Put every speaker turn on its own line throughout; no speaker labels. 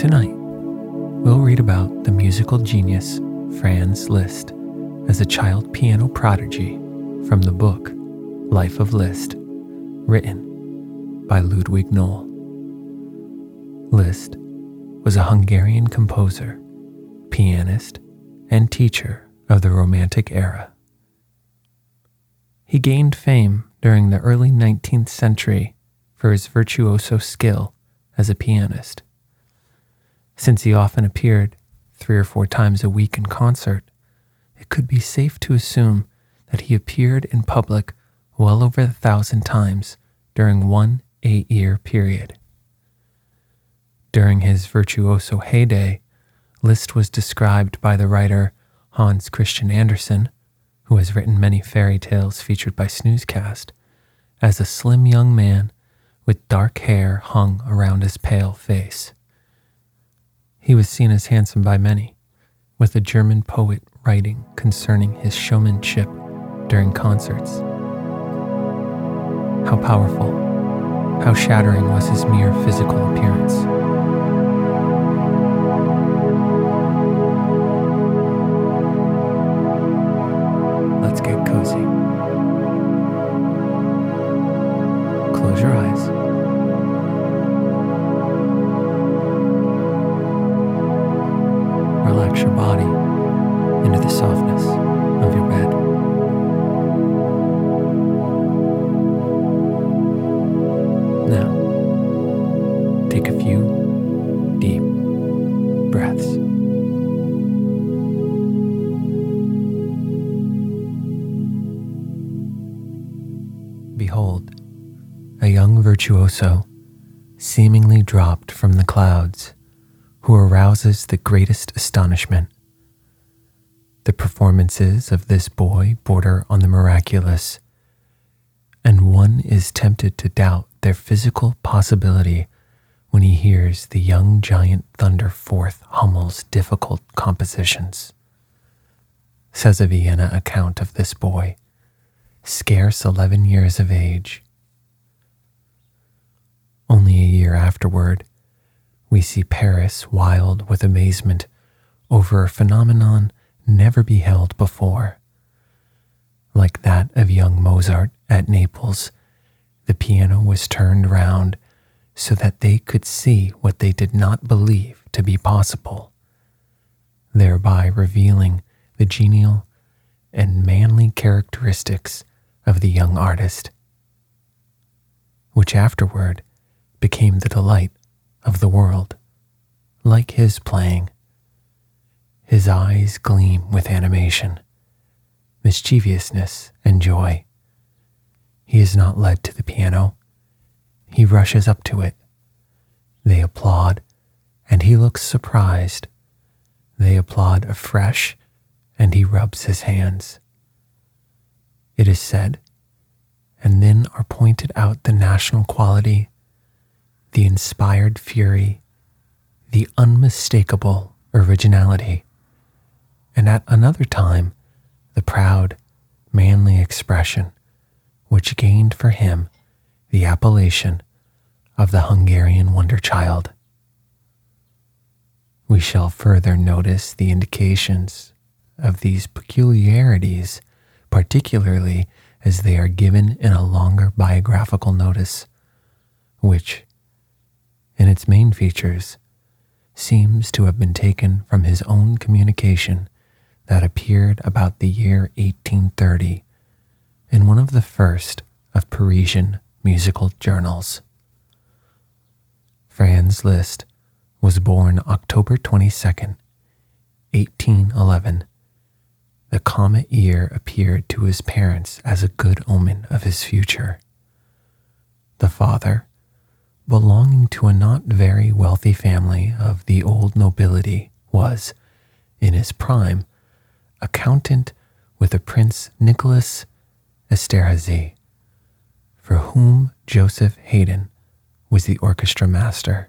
Tonight, we'll read about the musical genius Franz Liszt as a child piano prodigy from the book Life of Liszt, written by Ludwig Nohl. Liszt was a Hungarian composer, pianist, and teacher of the Romantic era. He gained fame during the early 19th century for his virtuoso skill as a pianist. Since he often appeared three or four times a week in concert, it could be safe to assume that he appeared in public well over a thousand times during one eight year period. During his virtuoso heyday, Liszt was described by the writer Hans Christian Andersen, who has written many fairy tales featured by Snoozecast, as a slim young man with dark hair hung around his pale face. He was seen as handsome by many, with a German poet writing concerning his showmanship during concerts. How powerful, how shattering was his mere physical appearance. Arouses the greatest astonishment. The performances of this boy border on the miraculous, and one is tempted to doubt their physical possibility when he hears the young giant thunder forth Hummel's difficult compositions. Says a Vienna account of this boy, scarce eleven years of age. Only a year afterward, we see Paris wild with amazement over a phenomenon never beheld before. Like that of young Mozart at Naples, the piano was turned round so that they could see what they did not believe to be possible, thereby revealing the genial and manly characteristics of the young artist. which afterward became the delight of the world, like his playing. His eyes gleam with animation, mischievousness, and joy. He is not led to the piano. He rushes up to it. They applaud, and he looks surprised. They applaud afresh, and he rubs his hands. It is said, and then are pointed out the national quality, the inspired fury, the unmistakable originality, and at another time, the proud, manly expression which gained for him the appellation of the Hungarian Wonder Child. We shall further notice the indications of these peculiarities, particularly as they are given in a longer biographical notice, which, in its main features, seems to have been taken from his own communication that appeared about the year 1830 in one of the first of Parisian musical journals. Franz Liszt was born October 22nd, 1811 the comet year appeared to his parents as a good omen of his future. The father, belonging to a not very wealthy family of the old nobility, was, in his prime, accountant with the Prince Nicholas Esterhazy, for whom Joseph Haydn was the orchestra master.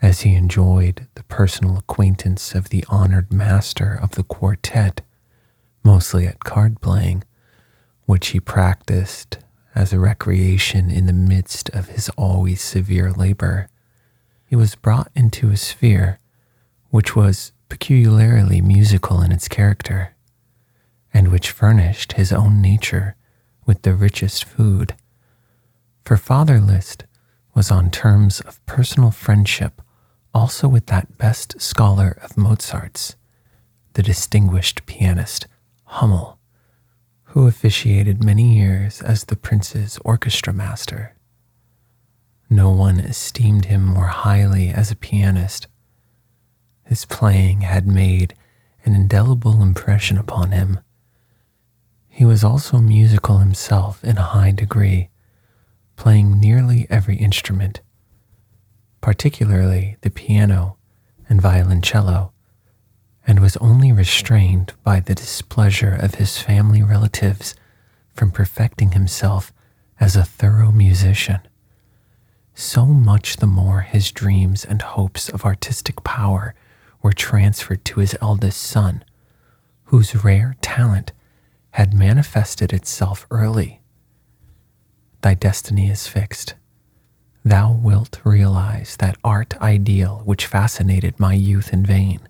As he enjoyed the personal acquaintance of the honored master of the quartet, mostly at card playing, which he practiced as a recreation in the midst of his always severe labor. He was brought into a sphere which was peculiarly musical in its character, and which furnished his own nature with the richest food. For Father Liszt was on terms of personal friendship also with that best scholar of Mozart's, the distinguished pianist Hummel, who officiated many years as the prince's orchestra master. No one esteemed him more highly as a pianist. His playing had made an indelible impression upon him. He was also musical himself in a high degree, playing nearly every instrument particularly the piano and violoncello, and was only restrained by the displeasure of his family relatives from perfecting himself as a thorough musician. So much the more his dreams and hopes of artistic power were transferred to his eldest son, whose rare talent had manifested itself early. Thy destiny is fixed thou wilt realize that art ideal which fascinated my youth in vain.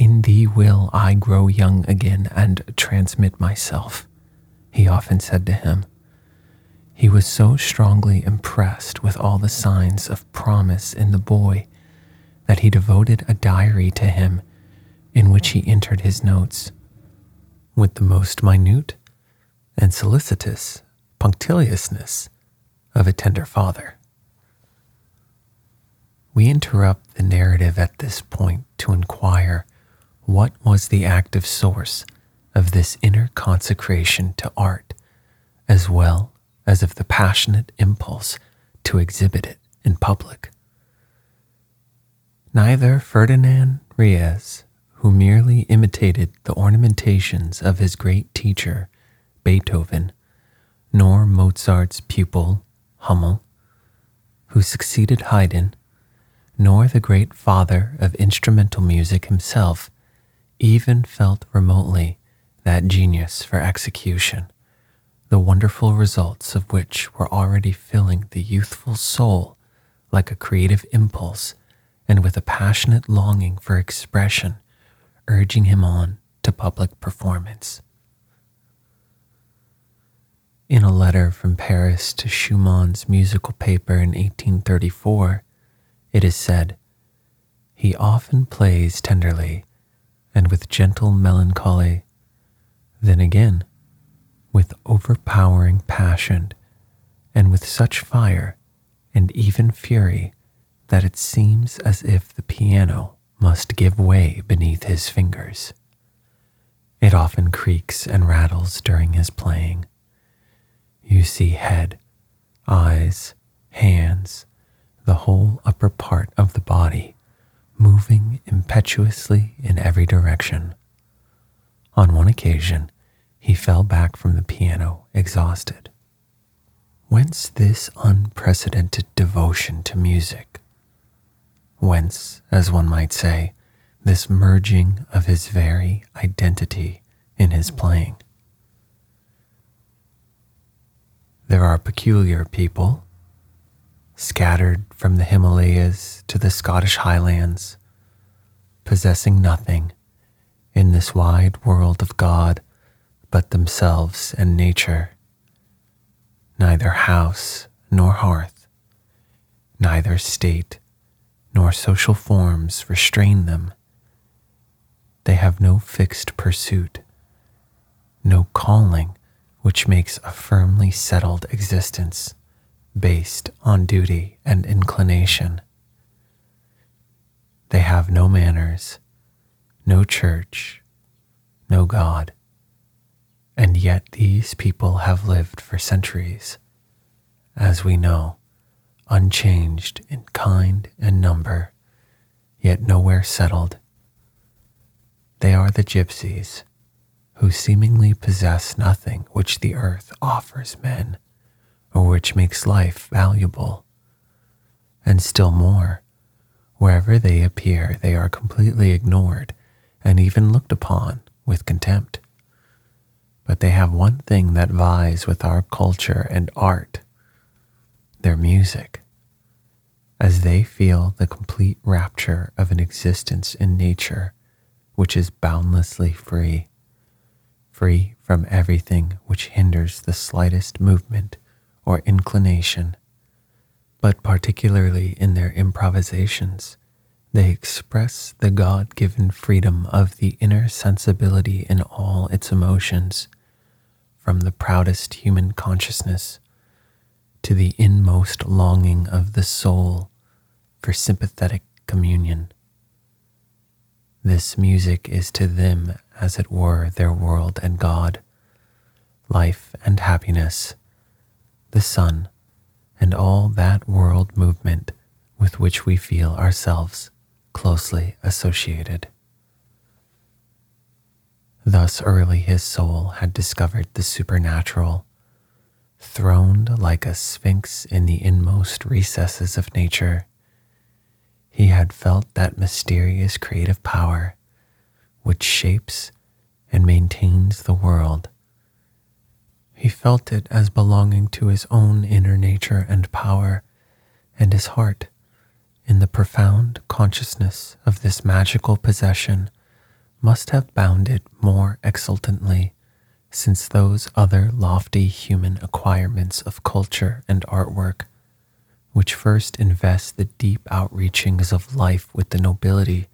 In thee will I grow young again and transmit myself, he often said to him. He was so strongly impressed with all the signs of promise in the boy that he devoted a diary to him in which he entered his notes with the most minute and solicitous punctiliousness of a tender father. We interrupt the narrative at this point to inquire what was the active source of this inner consecration to art, as well as of the passionate impulse to exhibit it in public. Neither Ferdinand Ries, who merely imitated the ornamentations of his great teacher, Beethoven, nor Mozart's pupil, Hummel, who succeeded Haydn, nor the great father of instrumental music himself even felt remotely that genius for execution, the wonderful results of which were already filling the youthful soul like a creative impulse and with a passionate longing for expression, urging him on to public performance. In a letter from Paris to Schumann's musical paper in 1834, it is said, He often plays tenderly and with gentle melancholy, then again with overpowering passion and with such fire and even fury that it seems as if the piano must give way beneath his fingers. It often creaks and rattles during his playing. You see head, eyes, hands, the whole upper part of the body moving impetuously in every direction. On one occasion, he fell back from the piano exhausted. Whence this unprecedented devotion to music? Whence, as one might say, this merging of his very identity in his playing? There are peculiar people, scattered from the Himalayas to the Scottish Highlands, possessing nothing in this wide world of God but themselves and nature, neither house nor hearth, neither state nor social forms restrain them. They have no fixed pursuit, no calling which makes a firmly settled existence based on duty and inclination. They have no manners, no church, no God. And yet these people have lived for centuries, as we know, unchanged in kind and number, yet nowhere settled. They are the gypsies who seemingly possess nothing which the earth offers men or which makes life valuable. And still more, wherever they appear, they are completely ignored and even looked upon with contempt. But they have one thing that vies with our culture and art their music. As they feel the complete rapture of an existence in nature which is boundlessly free, free from everything which hinders the slightest movement or inclination, but particularly in their improvisations, they express the God given freedom of the inner sensibility in all its emotions, from the proudest human consciousness to the inmost longing of the soul for sympathetic communion. This music is to them, as it were, their world and God, life and happiness the sun, and all that world movement with which we feel ourselves closely associated. Thus early his soul had discovered the supernatural, throned like a sphinx in the inmost recesses of nature. He had felt that mysterious creative power which shapes and maintains the world he felt it as belonging to his own inner nature and power, and his heart, in the profound consciousness of this magical possession, must have bounded more exultantly since those other lofty human acquirements of culture and artwork, which first invest the deep outreachings of life with the nobility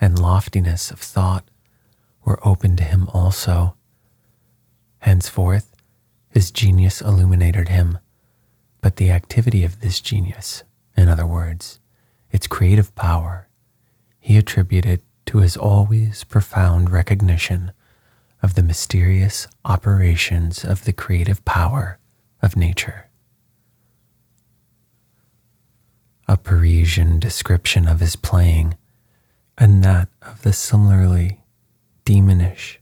and loftiness of thought, were open to him also. Henceforth, his genius illuminated him, but the activity of this genius, in other words, its creative power, he attributed to his always profound recognition of the mysterious operations of the creative power of nature. A Parisian description of his playing, and that of the similarly demonish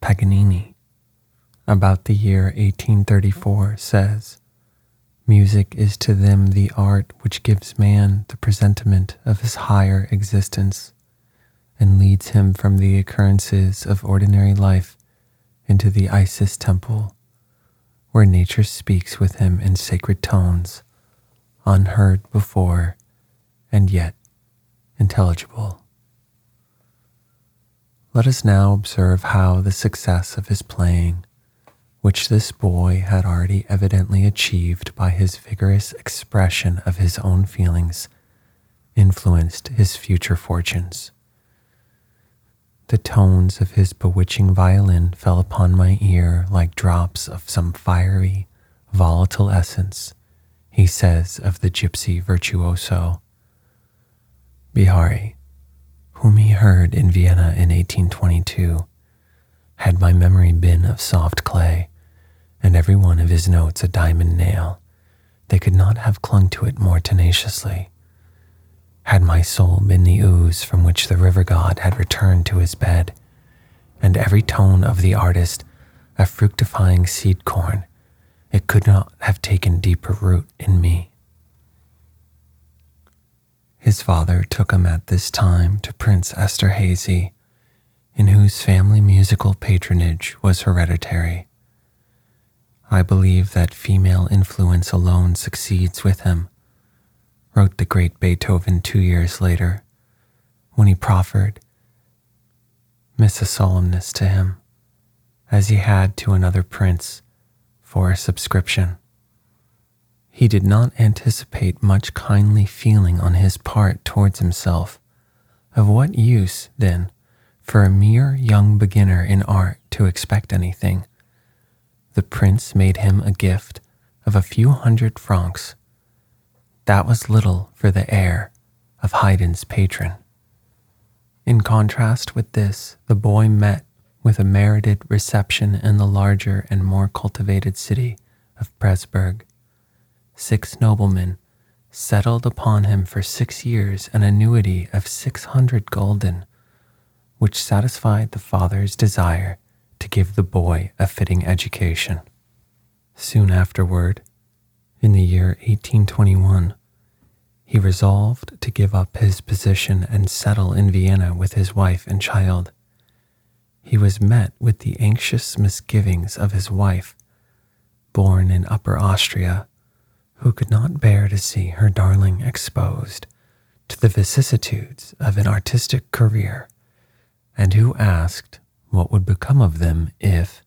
Paganini about the year 1834 says, Music is to them the art which gives man the presentiment of his higher existence and leads him from the occurrences of ordinary life into the Isis temple, where nature speaks with him in sacred tones, unheard before and yet intelligible. Let us now observe how the success of his playing which this boy had already evidently achieved by his vigorous expression of his own feelings, influenced his future fortunes. The tones of his bewitching violin fell upon my ear like drops of some fiery, volatile essence, he says of the gypsy virtuoso. Bihari, whom he heard in Vienna in 1822, had my memory been of soft clay, and every one of his notes a diamond nail, they could not have clung to it more tenaciously. Had my soul been the ooze from which the river god had returned to his bed, and every tone of the artist a fructifying seed corn, it could not have taken deeper root in me. His father took him at this time to Prince Esterhazy, in whose family musical patronage was hereditary. I believe that female influence alone succeeds with him, wrote the great Beethoven two years later, when he proffered Missa Solemnis to him, as he had to another prince, for a subscription. He did not anticipate much kindly feeling on his part towards himself. Of what use, then, for a mere young beginner in art to expect anything? The prince made him a gift of a few hundred francs. That was little for the heir of Haydn's patron. In contrast with this, the boy met with a merited reception in the larger and more cultivated city of Pressburg. Six noblemen settled upon him for six years an annuity of six hundred gulden, which satisfied the father's desire to give the boy a fitting education. Soon afterward, in the year 1821, he resolved to give up his position and settle in Vienna with his wife and child. He was met with the anxious misgivings of his wife, born in Upper Austria, who could not bear to see her darling exposed to the vicissitudes of an artistic career, and who asked what would become of them if,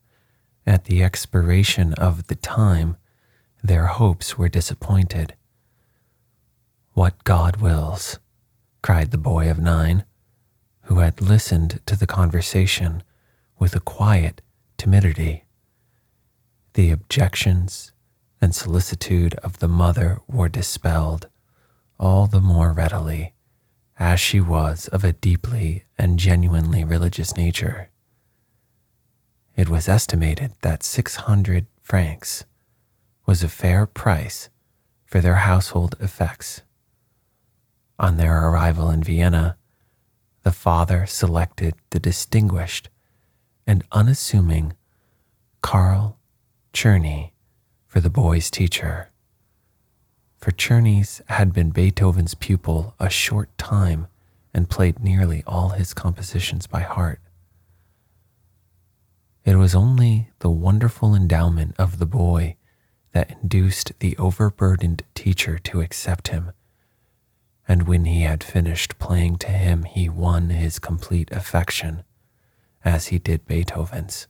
at the expiration of the time, their hopes were disappointed. What God wills, cried the boy of nine, who had listened to the conversation with a quiet timidity. The objections and solicitude of the mother were dispelled all the more readily as she was of a deeply and genuinely religious nature. It was estimated that 600 francs was a fair price for their household effects on their arrival in Vienna, the father selected the distinguished and unassuming Karl Czerny for the boy's teacher. For Czerny's had been Beethoven's pupil a short time and played nearly all his compositions by heart. It was only the wonderful endowment of the boy that induced the overburdened teacher to accept him and when he had finished playing to him, he won his complete affection, as he did Beethoven's.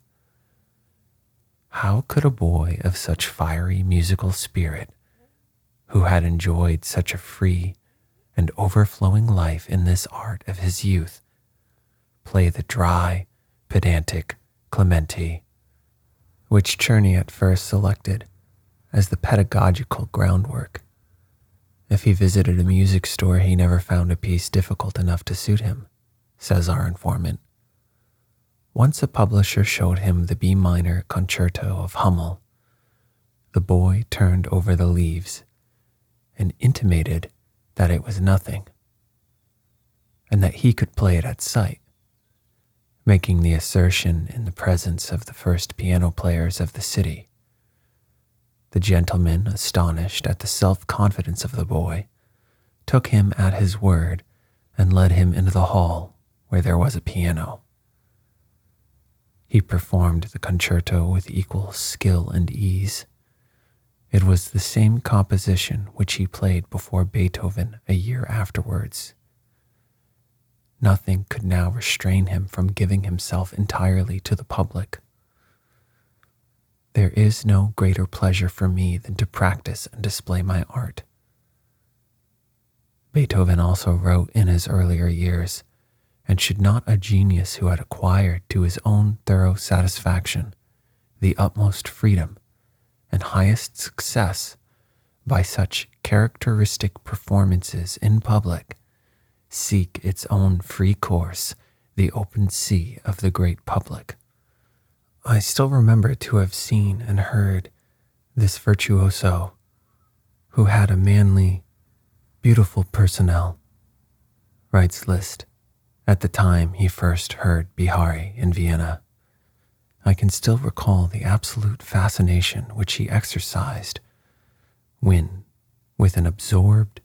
How could a boy of such fiery musical spirit, who had enjoyed such a free and overflowing life in this art of his youth, play the dry, pedantic Clementi, which Czerny at first selected as the pedagogical groundwork if he visited a music store, he never found a piece difficult enough to suit him, says our informant. Once a publisher showed him the B minor concerto of Hummel. The boy turned over the leaves and intimated that it was nothing and that he could play it at sight, making the assertion in the presence of the first piano players of the city. The gentleman, astonished at the self confidence of the boy, took him at his word and led him into the hall where there was a piano. He performed the concerto with equal skill and ease. It was the same composition which he played before Beethoven a year afterwards. Nothing could now restrain him from giving himself entirely to the public. There is no greater pleasure for me than to practice and display my art. Beethoven also wrote in his earlier years, and should not a genius who had acquired to his own thorough satisfaction the utmost freedom and highest success by such characteristic performances in public seek its own free course, the open sea of the great public. I still remember to have seen and heard this virtuoso who had a manly, beautiful personnel, writes Liszt, at the time he first heard Bihari in Vienna. I can still recall the absolute fascination which he exercised when, with an absorbed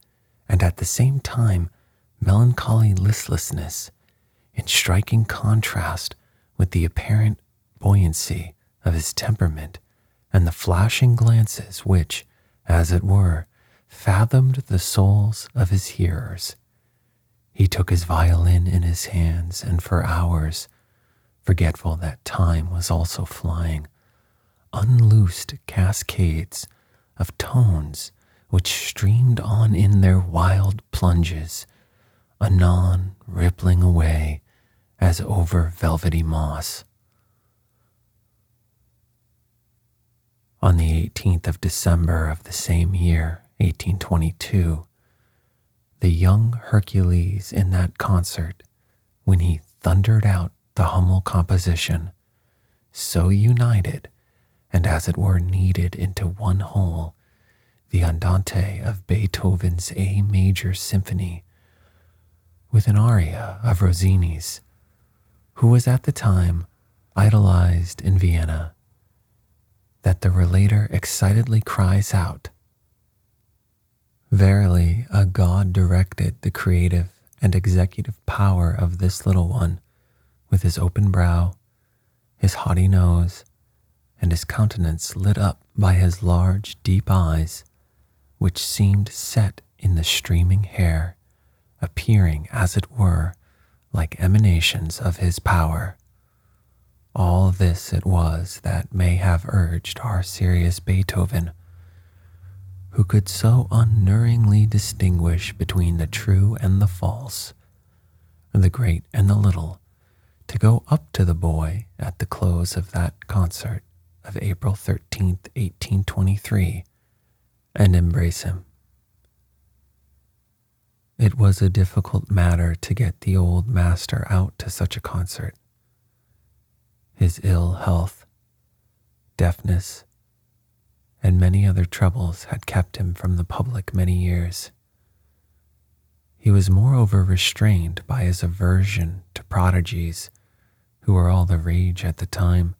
and at the same time melancholy listlessness, in striking contrast with the apparent buoyancy of his temperament and the flashing glances which, as it were, fathomed the souls of his hearers. He took his violin in his hands and for hours, forgetful that time was also flying, unloosed cascades of tones which streamed on in their wild plunges, anon rippling away as over velvety moss. On the 18th of December of the same year, 1822, the young Hercules in that concert, when he thundered out the Hummel composition, so united and as it were kneaded into one whole, the Andante of Beethoven's A major symphony, with an aria of Rossini's, who was at the time idolized in Vienna that the relator excitedly cries out Verily, a God directed the creative and executive power of this little one with his open brow, his haughty nose, and his countenance lit up by his large, deep eyes, which seemed set in the streaming hair, appearing, as it were, like emanations of his power. All this it was that may have urged our serious Beethoven, who could so unerringly distinguish between the true and the false, the great and the little, to go up to the boy at the close of that concert of April 13th, 1823, and embrace him. It was a difficult matter to get the old master out to such a concert his ill health, deafness, and many other troubles had kept him from the public many years. He was moreover restrained by his aversion to prodigies, who were all the rage at the time,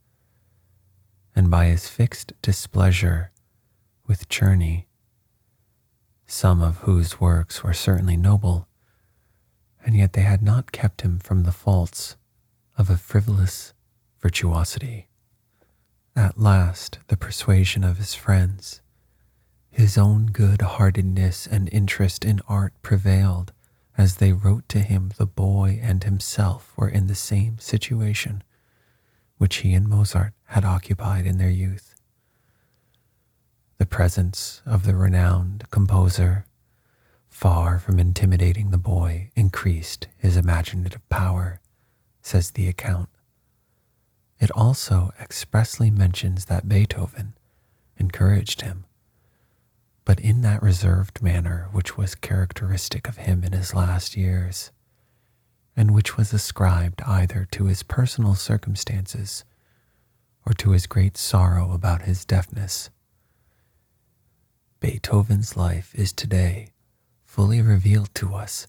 and by his fixed displeasure with Czerny, some of whose works were certainly noble, and yet they had not kept him from the faults of a frivolous virtuosity. At last, the persuasion of his friends, his own good heartedness and interest in art prevailed as they wrote to him the boy and himself were in the same situation which he and Mozart had occupied in their youth. The presence of the renowned composer, far from intimidating the boy, increased his imaginative power, says the account. It also expressly mentions that Beethoven encouraged him, but in that reserved manner which was characteristic of him in his last years, and which was ascribed either to his personal circumstances or to his great sorrow about his deafness. Beethoven's life is today fully revealed to us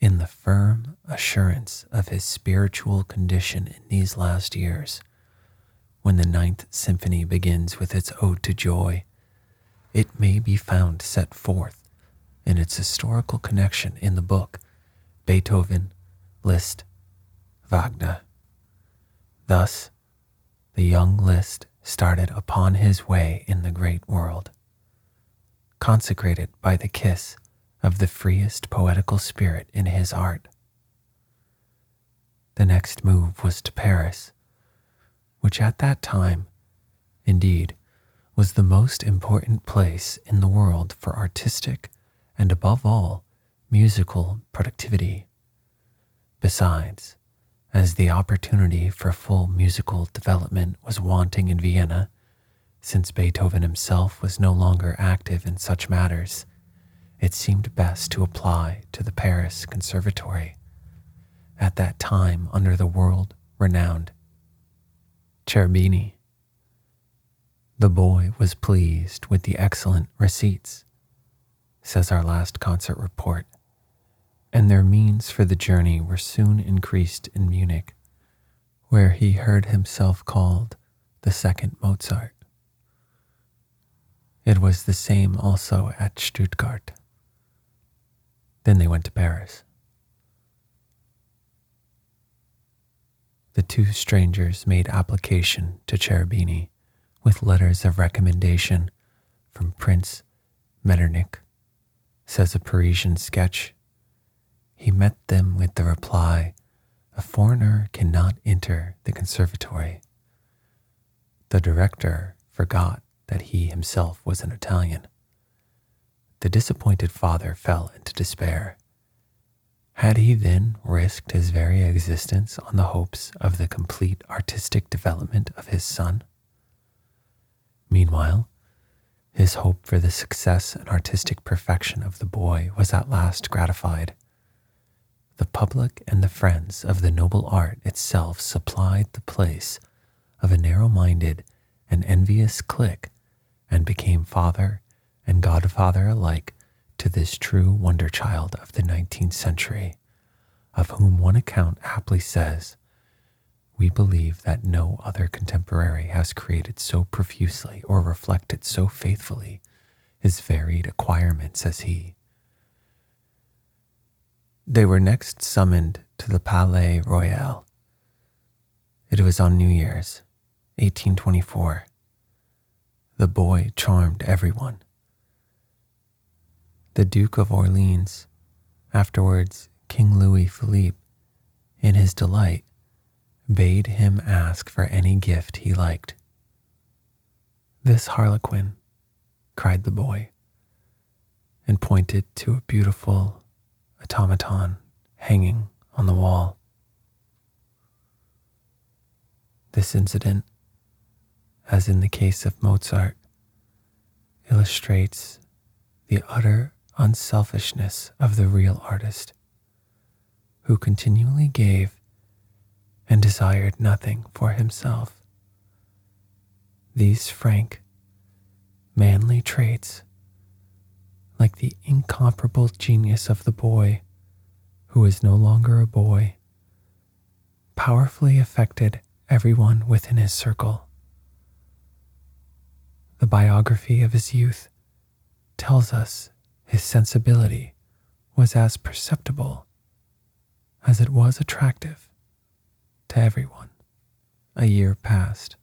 in the firm assurance of his spiritual condition in these last years when the Ninth Symphony begins with its Ode to Joy, it may be found set forth in its historical connection in the book Beethoven, Liszt, Wagner. Thus, the young Liszt started upon his way in the great world, consecrated by the kiss of the freest poetical spirit in his art. The next move was to Paris which at that time, indeed, was the most important place in the world for artistic and, above all, musical productivity. Besides, as the opportunity for full musical development was wanting in Vienna, Since Beethoven himself was no longer active in such matters, it seemed best to apply to the Paris Conservatory, at that time under the world renowned Cherubini. The boy was pleased with the excellent receipts, says our last concert report, and their means for the journey were soon increased in Munich, where he heard himself called the second Mozart. It was the same also at Stuttgart. Then they went to Paris. The two strangers made application to Cherubini with letters of recommendation from Prince Metternich, says a Parisian sketch. He met them with the reply, A foreigner cannot enter the conservatory. The director forgot that he himself was an Italian. The disappointed father fell into despair. Had he then risked his very existence on the hopes of the complete artistic development of his son? Meanwhile, his hope for the success and artistic perfection of the boy was at last gratified. The public and the friends of the noble art itself supplied the place of a narrow minded and envious clique and became father and godfather alike to this true wonder child of the 19th century, of whom one account aptly says, We believe that no other contemporary has created so profusely or reflected so faithfully his varied acquirements as he. They were next summoned to the Palais Royal. It was on New Year's, 1824. The boy charmed everyone the Duke of Orleans, afterwards King Louis Philippe, in his delight, bade him ask for any gift he liked. This harlequin, cried the boy, and pointed to a beautiful automaton hanging on the wall. This incident, as in the case of Mozart, illustrates the utter unselfishness of the real artist, who continually gave and desired nothing for himself. These frank, manly traits, like the incomparable genius of the boy who is no longer a boy, powerfully affected everyone within his circle. The biography of his youth tells us his sensibility was as perceptible as it was attractive to everyone. A year passed,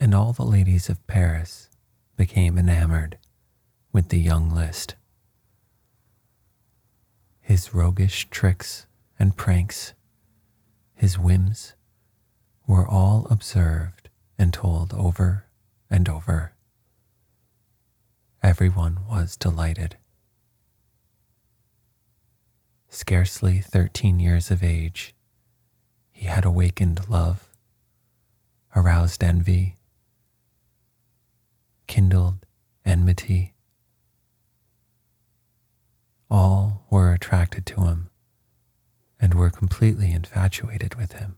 and all the ladies of Paris became enamored with the young Liszt. His roguish tricks and pranks, his whims, were all observed and told over and over Everyone was delighted. Scarcely thirteen years of age, he had awakened love, aroused envy, kindled enmity. All were attracted to him and were completely infatuated with him.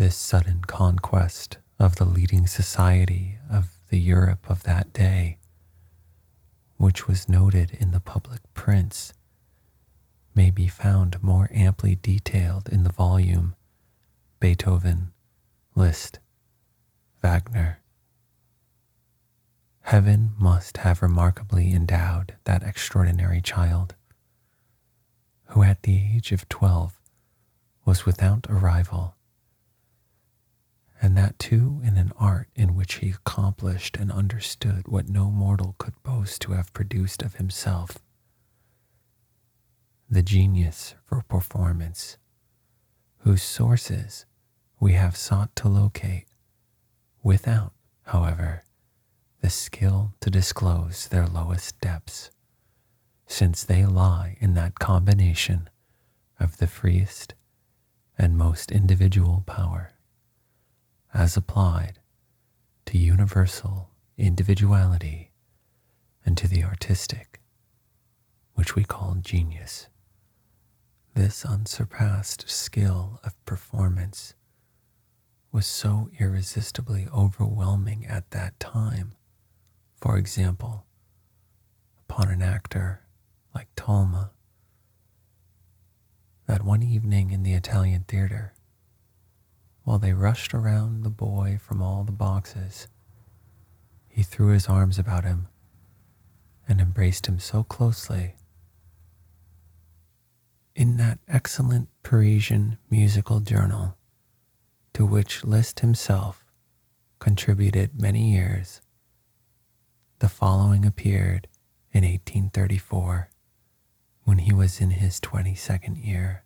This sudden conquest of the leading society of the Europe of that day, which was noted in the public prints, may be found more amply detailed in the volume Beethoven, Liszt, Wagner. Heaven must have remarkably endowed that extraordinary child, who at the age of twelve was without a rival and that too in an art in which he accomplished and understood what no mortal could boast to have produced of himself. The genius for performance, whose sources we have sought to locate, without, however, the skill to disclose their lowest depths, since they lie in that combination of the freest and most individual power as applied to universal individuality and to the artistic, which we call genius. This unsurpassed skill of performance was so irresistibly overwhelming at that time. For example, upon an actor like Talma, that one evening in the Italian theater, while they rushed around the boy from all the boxes, he threw his arms about him and embraced him so closely. In that excellent Parisian musical journal, to which Liszt himself contributed many years, the following appeared in 1834 when he was in his 22nd year.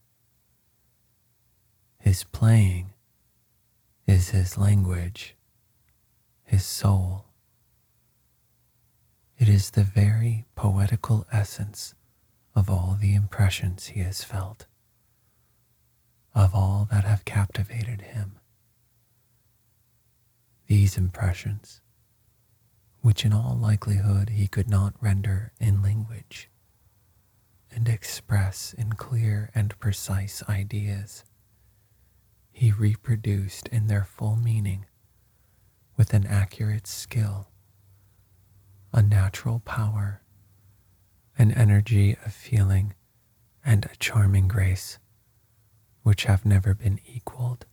His playing is his language, his soul. It is the very poetical essence of all the impressions he has felt, of all that have captivated him. These impressions, which in all likelihood he could not render in language and express in clear and precise ideas, he reproduced in their full meaning with an accurate skill, a natural power, an energy of feeling, and a charming grace which have never been equaled.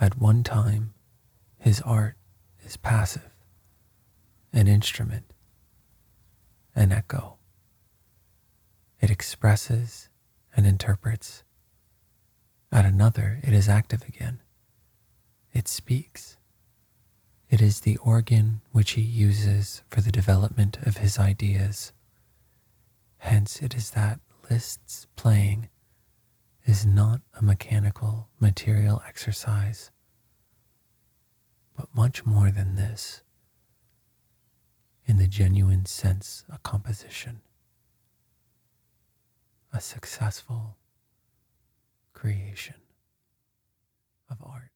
At one time, his art is passive, an instrument, an echo. It expresses and interprets at another, it is active again. It speaks. It is the organ which he uses for the development of his ideas. Hence, it is that Liszt's playing is not a mechanical material exercise, but much more than this, in the genuine sense, a composition, a successful creation of art.